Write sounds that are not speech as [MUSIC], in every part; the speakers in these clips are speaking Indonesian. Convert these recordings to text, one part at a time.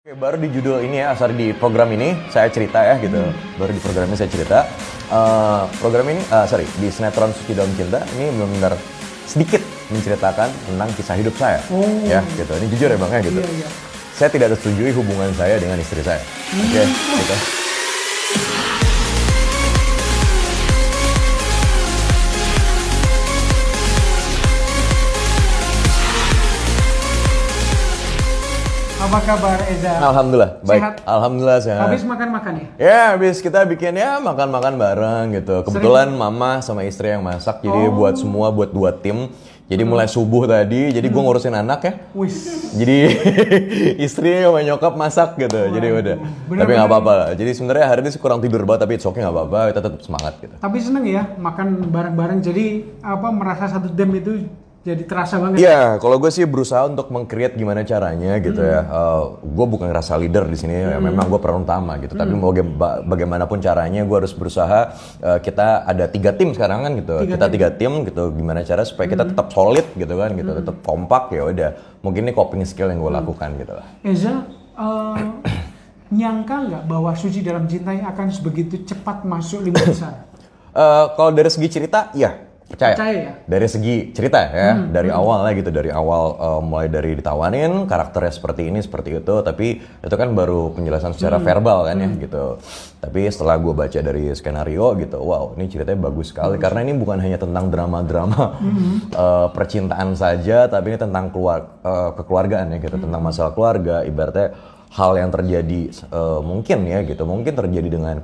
Oke, baru di judul ini ya, sorry di program ini saya cerita ya gitu. Baru di program ini saya cerita. Eh, program ini, eh, sorry, di sinetron Suci Dalam Cinta ini benar-benar sedikit menceritakan tentang kisah hidup saya. Oh. Ya, gitu. Ini jujur ya bang ya gitu. Iya, iya. Saya tidak setujui hubungan saya dengan istri saya. Oke, gitu. Apa kabar Eza? Alhamdulillah, baik. Sehat? Alhamdulillah sehat. Habis makan-makan ya? Ya, habis kita bikin ya makan-makan bareng gitu. Kebetulan mama sama istri yang masak, jadi Oh. buat semua buat dua tim. Jadi mulai subuh tadi, jadi Hmm. gue ngurusin anak ya. Wis. Jadi [LAUGHS] istri sama nyokap masak gitu, jadi udah. bener-bener. Tapi nggak apa-apa. Jadi sebenarnya hari ini kurang tidur banget, tapi okay nggak apa-apa. Kita tetap semangat gitu. Tapi seneng ya makan bareng-bareng. Jadi apa merasa satu dem itu jadi terasa banget. Iya, kalau gue sih berusaha untuk meng-create gimana caranya gitu ya. gue bukan ngerasa leader di sini, ya, memang gue peran utama gitu. Tapi baga- ba- bagaimanapun caranya, gue harus berusaha. eh, kita ada tiga tim sekarang kan gitu. kita tiga tim gitu. Gimana cara supaya kita tetap solid gitu kan, gitu. Tetap kompak ya udah. Mungkin ini coping skill yang gue lakukan gitu lah. Eza eh, [CLEARS THROAT] nyangka nggak bahwa Suci dalam cinta akan sebegitu cepat masuk lima [CLEARS THROAT] besar? Eh, kalau dari segi cerita, iya percaya. Percaya ya? Dari segi cerita ya, dari awal lah gitu, dari awal eh, mulai dari ditawarin karakternya seperti ini seperti itu, tapi itu kan baru penjelasan secara verbal kan ya gitu. Tapi setelah gue baca dari skenario gitu, wow ini ceritanya bagus sekali. Karena ini bukan hanya tentang drama-drama [LAUGHS] eh, percintaan saja, tapi ini tentang keluar eh, kekeluargaan ya gitu, tentang masalah keluarga, ibaratnya hal yang terjadi eh, mungkin ya gitu. Mungkin terjadi dengan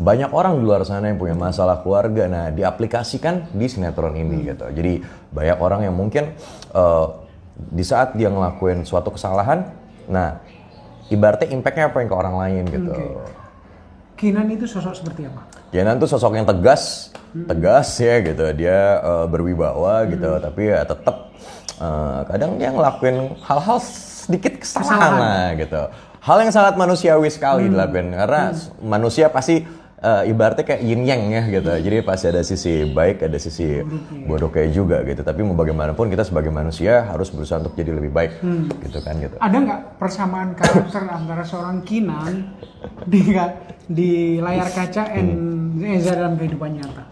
banyak orang di luar sana yang punya masalah keluarga. Nah diaplikasikan di sinetron ini gitu. Jadi banyak orang yang mungkin eh, di saat dia ngelakuin suatu kesalahan nah ibaratnya impactnya apa yang ke orang lain gitu. Kinan itu sosok seperti apa? Janan tuh sosok yang tegas, tegas ya gitu. Dia eh, berwibawa gitu, tapi ya tetap eh, kadang dia ngelakuin hal-hal sedikit kesalahan. lah gitu. Hal yang sangat manusiawi sekali dilakuin karena s- manusia pasti eh, ibaratnya kayak yin yang ya gitu. Jadi pasti ada sisi baik, ada sisi bodohnya juga gitu. Tapi mau bagaimanapun kita sebagai manusia harus berusaha untuk jadi lebih baik gitu kan gitu. Ada nggak persamaan karakter antara seorang Kinan [LAUGHS] di di layar kaca and Eza dalam kehidupan nyata?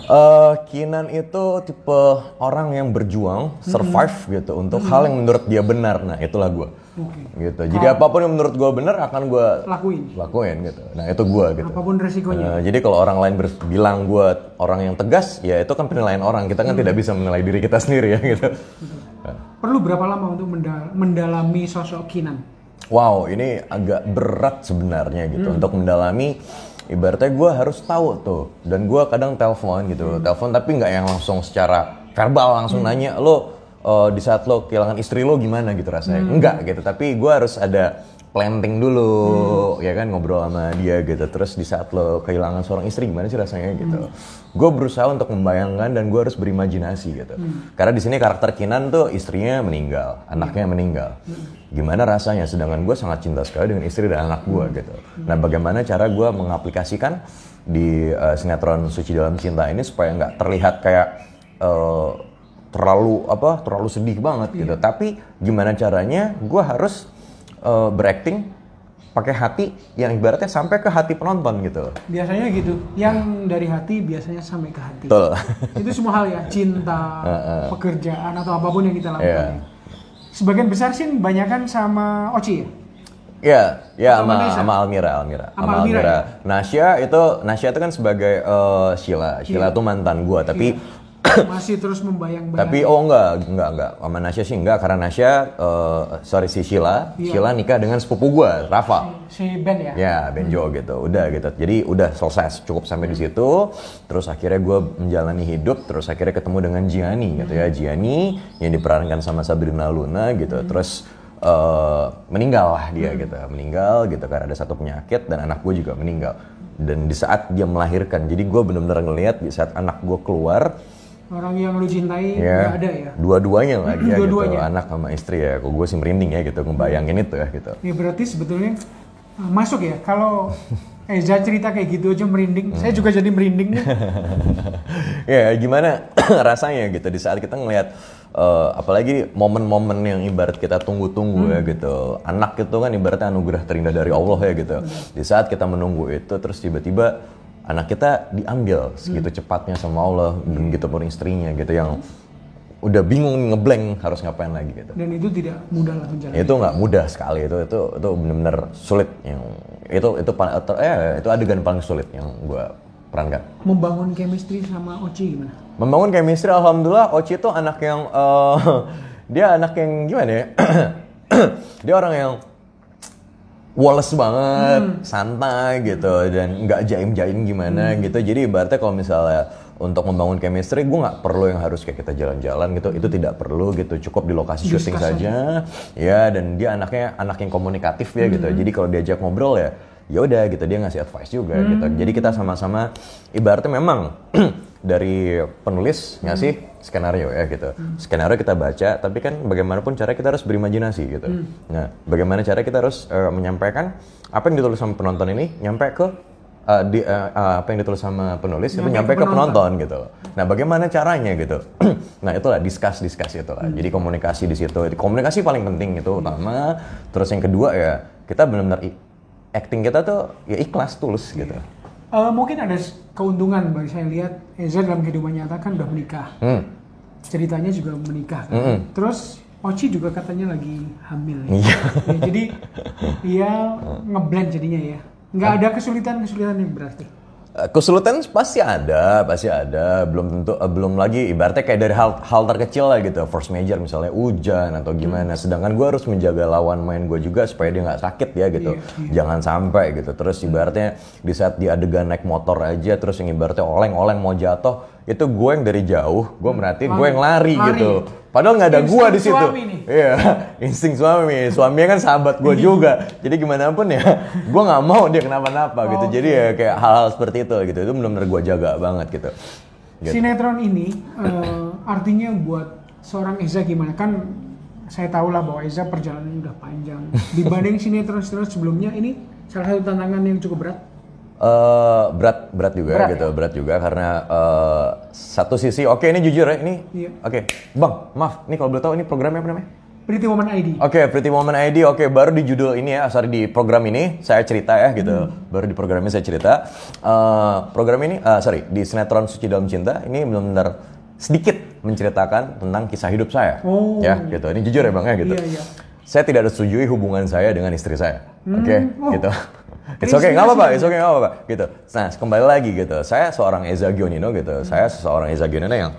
Eh, Kinan itu tipe orang yang berjuang, survive gitu untuk hal yang menurut dia benar. Nah, itulah gue. Oke. Gitu. Jadi apa pun yang menurut gue benar akan gue Lakuin. lakuin gitu. Nah, itu gue gitu. Apa pun resikonya. Eh, jadi kalau orang lain bilang gue orang yang tegas, ya itu kan penilaian orang. Kita kan tidak bisa menilai diri kita sendiri ya gitu. Perlu berapa lama untuk menda- mendalami sosok Kinan? Wow, ini agak berat sebenarnya gitu untuk mendalami. Ibaratnya gue harus tahu tuh, dan gue kadang telepon gitu, telepon tapi nggak yang langsung secara verbal langsung nanya lo eh, di saat lo kehilangan istri lo gimana gitu rasanya, enggak gitu. Tapi gue harus ada planting dulu, ya kan? Ngobrol sama dia gitu. Terus di saat lo kehilangan seorang istri gimana sih rasanya gitu. Gue berusaha untuk membayangkan dan gue harus berimajinasi gitu. Karena di sini karakter Kinan tuh istrinya meninggal, anaknya meninggal. Gimana rasanya? Sedangkan gue sangat cinta sekali dengan istri dan anak gue gitu. Nah bagaimana cara gue mengaplikasikan di uh, sinetron suci dalam cinta ini supaya nggak terlihat kayak uh, terlalu apa terlalu sedih banget gitu tapi gimana caranya gue harus uh, berakting pakai hati yang ibaratnya sampai ke hati penonton gitu Biasanya gitu. Yang dari hati biasanya sampai ke hati. betul Itu semua hal ya, [LAUGHS] cinta, pekerjaan atau apa pun yang kita lakukan. Iya. ya. Sebagian besar sih banyakan sama Oci ya. Iya, ya Sama sama sama Almira, Almira. Sama Almira ya? Nasya itu Nasya itu kan sebagai eh, Sheila. Sheila tuh mantan gua, tapi Masih terus membayang-bayang. tapi oh enggak, enggak enggak. Sama Nasya sih enggak karena Nasya eh, sorry si Sheila, Iya. Sheila nikah dengan sepupu gua, Rafa. si Ben ya. Ya, Benjo gitu. Udah gitu. Jadi udah selesai cukup sampai di situ. Terus akhirnya gue menjalani hidup. Terus akhirnya ketemu dengan Gianni gitu ya. Gianni yang diperankan sama Sabrina Luna gitu. Terus eh, meninggal lah dia gitu. Meninggal gitu karena ada satu penyakit dan anak gue juga meninggal. Dan di saat dia melahirkan, jadi gue bener-bener ngelihat di saat anak gue keluar, Orang yang lu cintai ya ada ya. dua-duanya lagi ya gitu, Dua-duanya. anak sama istri ya. Kok gue sih merinding ya gitu, ngebayangin itu ya gitu. Ya berarti sebetulnya uh, masuk ya. Kalau [LAUGHS] Eza cerita kayak gitu aja merinding, saya juga jadi merinding nih. [LAUGHS] ya gimana [CLEARS THROAT] rasanya gitu di saat kita ngelihat eh, apalagi momen-momen yang ibarat kita tunggu-tunggu ya gitu anak itu kan ibaratnya anugerah terindah dari Allah ya gitu di saat kita menunggu itu terus tiba-tiba anak kita diambil segitu cepatnya sama Allah dan gitu pun istrinya gitu yang udah bingung ngeblank harus ngapain lagi gitu. Dan itu tidak mudah lah menjalani. itu nggak mudah sekali. Itu itu itu benar-benar sulit yang itu itu pa- ter- eh, itu adegan paling sulit yang gue perankan. Membangun chemistry sama Oci gimana? membangun chemistry alhamdulillah Oci itu anak yang eh, [LAUGHS] dia anak yang gimana ya? [CLEARS THROAT] Dia orang yang Wallace banget, santai gitu dan nggak jaim-jaim gimana gitu. Jadi ibaratnya kalau misalnya untuk membangun chemistry, gue nggak perlu yang harus kayak kita jalan-jalan gitu. Itu tidak perlu gitu. Cukup di lokasi syuting saja. Ya dan dia anaknya anak yang komunikatif ya gitu. Jadi kalau diajak ngobrol ya, ya udah gitu dia ngasih advice juga gitu. Jadi kita sama-sama ibaratnya memang [CLEARS THROAT] dari penulis ngasih skenario ya gitu. Skenario kita baca, tapi kan bagaimanapun cara kita harus berimajinasi gitu. Nah, bagaimana cara kita harus eh, menyampaikan apa yang ditulis sama penonton ini nyampe ke eh, di, eh, eh, apa yang ditulis sama penulis itu nyampe ke penonton gitu. Nah, bagaimana caranya gitu? [CLEARS THROAT] nah, itulah discuss discuss itu lah. Jadi komunikasi di situ. Komunikasi paling penting itu utama. Terus yang kedua ya kita benar-benar acting kita tuh ya ikhlas tulus gitu. Eh, mungkin ada keuntungan bagi saya lihat Eza dalam kehidupan nyata kan udah menikah. Hmm. Ceritanya juga menikah kan. Mm-mm. Terus Oci juga katanya lagi hamil ya. Iya. Ya, jadi [LAUGHS] dia ngeblend jadinya ya. Nggak ada kesulitan-kesulitan yang berarti. Eh, Kesulitan pasti ada, pasti ada. Belum tentu, eh, belum lagi ibaratnya kayak dari hal hal terkecil lah gitu. Force major misalnya hujan atau gimana. Sedangkan gue harus menjaga lawan main gue juga supaya dia nggak sakit ya gitu. Jangan sampai gitu. Terus ibaratnya di saat di adegan naik motor aja, terus yang ibaratnya oleng-oleng mau jatuh, itu gue yang dari jauh, gue merhatiin gue yang lari, Lari. gitu. Padahal nggak ada gue di situ. Iya, [LAUGHS] insting suami. Suaminya kan sahabat gue juga. Jadi gimana pun ya, [LAUGHS] gue nggak mau dia kenapa-napa gitu. Jadi ya kayak hal-hal seperti itu gitu. Itu benar-benar gue jaga banget gitu. Gitu. Sinetron ini eh, [CLEARS THROAT] artinya buat seorang Eza gimana? Kan saya tahu lah bahwa Eza perjalanannya udah panjang. [LAUGHS] Dibanding sinetron-sinetron sebelumnya ini salah satu tantangan yang cukup berat. Eh, berat, berat juga Berat gitu, berat juga karena eh, satu sisi, oke ini jujur ya, ini, Iya. oke, bang, maaf, ini kalau boleh tahu ini programnya apa namanya? Pretty Woman ID. Oke, Pretty Woman ID. Oke, baru di judul ini ya, sorry di program ini saya cerita ya gitu. Baru di program ini saya cerita. Eh, program ini, eh, sorry, di sinetron Suci Dalam Cinta ini benar-benar sedikit menceritakan tentang kisah hidup saya. Oh. Ya, gitu. Ini jujur ya bang ya gitu. Iya, iya. Saya tidak setujui hubungan saya dengan istri saya. Oke, oh. gitu. It's okay, nggak apa-apa, it's okay, nggak apa-apa, gitu. Nah, kembali lagi gitu, saya seorang Eza Gionino gitu, saya seorang Eza Gionino yang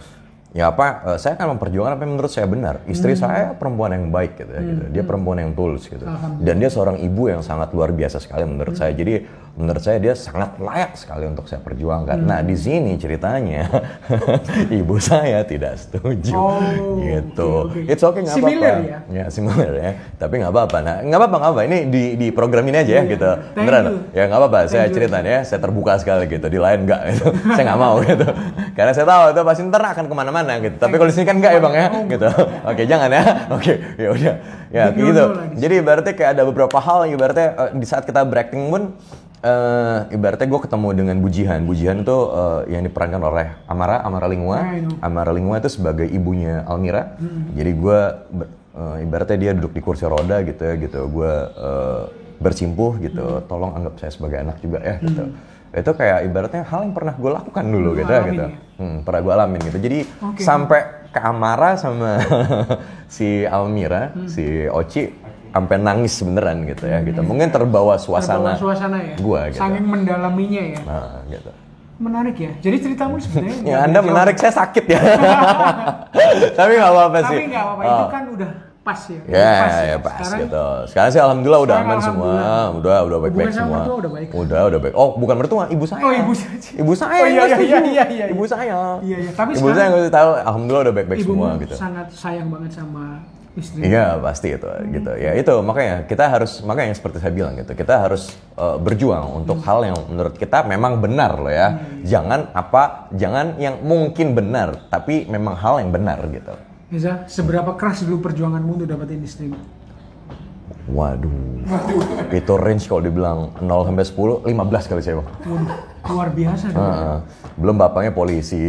ya apa, eh, saya akan memperjuangkan apa yang menurut saya benar. Istri saya perempuan yang baik gitu ya, gitu. Dia perempuan yang tulus gitu. Dan dia seorang ibu yang sangat luar biasa sekali menurut saya. Jadi menurut saya dia sangat layak sekali untuk saya perjuangkan. Nah, di sini ceritanya [LAUGHS] ibu saya tidak setuju, Oh, gitu. oke. It's okay, nggak apa-apa. Similar ya? Ya similar ya, tapi nggak apa-apa. Nah, nggak apa-apa, nggak apa. Ini di di program ini aja ya gitu. Iya, Thank Beneran? you. Ya nggak apa-apa. Saya you. ceritain ya, saya terbuka sekali gitu. Di lain nggak gitu. [LAUGHS] saya nggak mau gitu. Karena saya tahu itu pasti ntar akan ke mana-mana gitu. Tapi kalau di sini kan nggak ya bang ya, gitu. Oke, jangan ya. [LAUGHS] Oke, ya udah. Ya gitu. Jadi ibaratnya kayak ada beberapa hal yang ibaratnya eh, di saat kita berakting pun eh ibaratnya gue ketemu dengan Bujihan. Bujihan itu eh, yang diperankan oleh Amara, Amara Lingua. Amara Lingua itu sebagai ibunya Almira. Jadi gue ibaratnya dia duduk di kursi roda gitu ya gitu. Gue eh, bersimpuh gitu. Tolong anggap saya sebagai anak juga ya gitu. Itu kayak ibaratnya hal yang pernah gue lakukan dulu Lu gitu ya gitu. ya? Hmm, pernah gue alamin gitu. Jadi Oke. sampai ke Amara sama [LAUGHS] si Almira, si Oci sampai nangis beneran gitu ya gitu. Mungkin terbawa suasana, Terbawa suasana ya. gua gitu. Saking mendalaminya ya. Nah, gitu. Menarik ya. Jadi ceritamu sebenarnya [LAUGHS] Ya, Anda ada menarik, saya sakit ya. [LAUGHS] Tapi nggak apa-apa jauh. sih. Tapi nggak apa-apa. Oh. Itu kan udah pas ya. Ya, Udah ya pas Sekarang gitu. Sekarang sih alhamdulillah udah aman semua. Udah udah baik-baik Hubungan sama semua. udah baik? Udah, udah baik. Oh, bukan mertua, ibu saya. Oh, ibu saya. Ibu saya. Oh, iya, iya, iya, iya, iya. Ibu saya. Iya, iya. Tapi ibu sekarang- saya nggak tahu alhamdulillah udah baik-baik ibumu semua gitu. sangat sayang banget sama istri. Iya pasti itu gitu ya itu makanya kita harus makanya yang seperti saya bilang gitu kita harus eh, berjuang untuk hal yang menurut kita memang benar loh ya jangan apa jangan yang mungkin benar tapi memang hal yang benar gitu Eza, seberapa keras dulu perjuanganmu untuk dapetin istri? Waduh. Itu range kalau dibilang 0 sampai 10, 15 kali saya bang. Waduh, luar biasa. Heeh. Belum bapaknya polisi.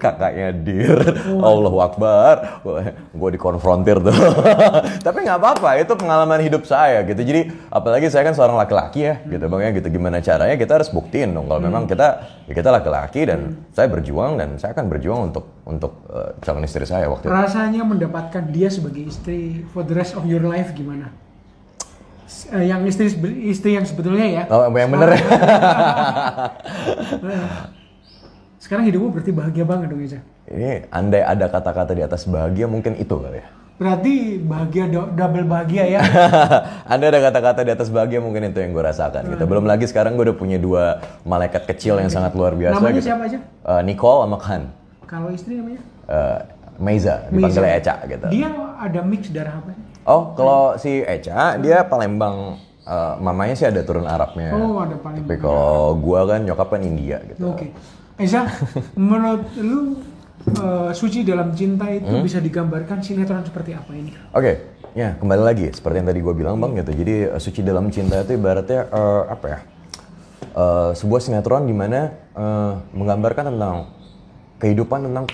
Kakaknya dir, Allahu Akbar, gue dikonfrontir tuh. [LAUGHS] Tapi nggak apa-apa, itu pengalaman hidup saya gitu. Jadi apalagi saya kan seorang laki-laki ya, gitu bang ya, gitu gimana caranya kita harus buktiin dong. Kalau memang kita ya kita laki-laki dan saya berjuang dan saya akan berjuang untuk untuk eh, calon istri saya waktu itu. Rasanya mendapatkan dia sebagai istri for the rest of your life gimana? Eh, yang istri istri yang sebetulnya ya. Oh, yang bener ya. [LAUGHS] Sekarang hidupmu berarti bahagia banget dong Eza. Ini andai ada kata-kata di atas bahagia mungkin itu kali ya. Berarti bahagia do- double bahagia ya. [LAUGHS] Anda ada kata-kata di atas bahagia mungkin itu yang gue rasakan gitu. Belum lagi sekarang gue udah punya dua malaikat kecil yang sangat luar biasa Namanya gitu. siapa aja? Eh, Nicole sama Khan. Kalau istri namanya? Eh, Meiza, dipanggilnya Eca gitu. Dia ada mix darah apa? Oh, kalau si Eca dia Palembang eh, mamanya sih ada turun Arabnya. Oh, ada paling. Tapi kalau gua kan nyokap kan India gitu. Oke. Eza, menurut lu eh, suci dalam cinta itu Hmm? bisa digambarkan sinetron seperti apa ini? Oke, ya kembali lagi seperti yang tadi gue bilang bang gitu. Jadi eh, suci dalam cinta itu ibaratnya eh, apa ya? Eh, sebuah sinetron di mana eh, menggambarkan tentang kehidupan tentang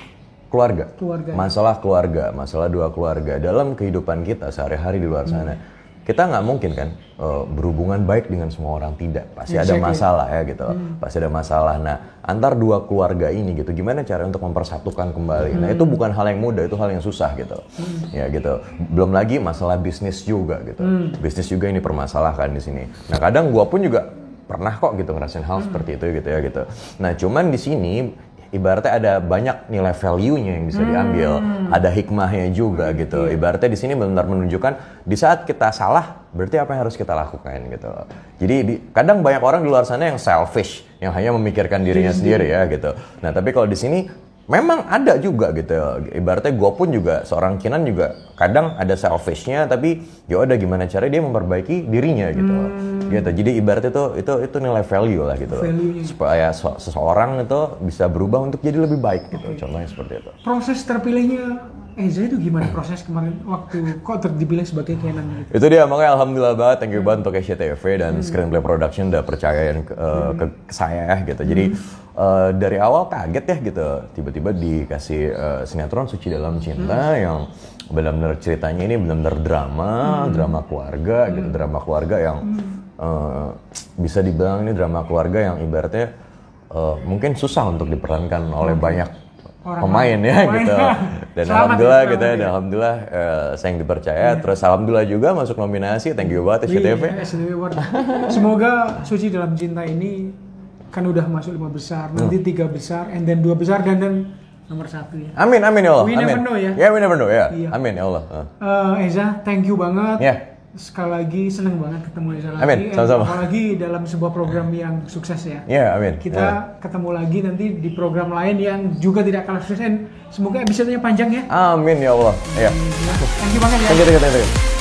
keluarga, Keluarga. masalah keluarga, masalah dua keluarga dalam kehidupan kita sehari-hari di luar sana. Kita nggak mungkin kan eh, berhubungan baik dengan semua orang tidak, pasti ada Exactly. masalah ya gitu, pasti ada masalah. Nah antar dua keluarga ini gitu, gimana cara untuk mempersatukan kembali? Nah itu bukan hal yang mudah, itu hal yang susah gitu, ya gitu. Belum lagi masalah bisnis juga gitu, bisnis juga ini permasalahkan di sini. Nah kadang gua pun juga pernah kok gitu ngerasain hal seperti itu gitu ya gitu. Nah cuman di sini ibaratnya ada banyak nilai value-nya yang bisa diambil, ada hikmahnya juga gitu. Ibaratnya di sini benar menunjukkan di saat kita salah, berarti apa yang harus kita lakukan gitu. Jadi di- kadang banyak orang di luar sana yang selfish, yang hanya memikirkan dirinya sendiri ya gitu. Nah tapi kalau di sini memang ada juga gitu. Ibaratnya gue pun juga seorang kinan juga kadang ada selfishnya, tapi ya udah gimana caranya dia memperbaiki dirinya gitu. Gitu. Jadi ibaratnya itu itu itu nilai value lah gitu. Value-nya. Supaya so- seseorang itu bisa berubah untuk jadi lebih baik gitu. Contohnya seperti itu. Proses terpilihnya Eza itu gimana proses kemarin? Waktu kok ter- dipilih sebagai Kenan gitu? Itu dia makanya alhamdulillah banget. Thank you banget untuk SCTV dan Screenplay Production udah percayain ke, eh, ke saya ya gitu. Jadi eh, dari awal kaget ya gitu. Tiba-tiba dikasih eh, sinetron Suci Dalam Cinta yang benar-benar ceritanya ini benar-benar drama, drama keluarga gitu, drama keluarga yang eh, bisa dibilang ini drama keluarga yang ibaratnya eh, mungkin susah untuk diperankan oleh banyak Orang pemain ya Pemain. gitu. [LAUGHS] Dan Selamat alhamdulillah ya, gitu ya, dan alhamdulillah eh, saya yang dipercaya. Terus alhamdulillah juga masuk nominasi. Thank you banget SCTV. Iya. Semoga Suci dalam cinta ini kan udah masuk lima besar, nanti tiga besar, and then dua besar dan dan nomor satu ya. Amin amin ya Allah. We amin. never know ya. Ya we never know ya. Iya. Amin ya Allah. Eh. Eh, Eza, thank you banget. Ya. Sekali lagi seneng banget ketemu Eza lagi. Amin, sama-sama. Apalagi dalam sebuah program yang sukses ya. Ya amin. Kita Ya. ketemu lagi nanti di program lain yang juga tidak kalah sukses. Semoga episodenya panjang ya. Amin ya Allah. Ya. Thank you banget ya. Thank you, thank you, thank you.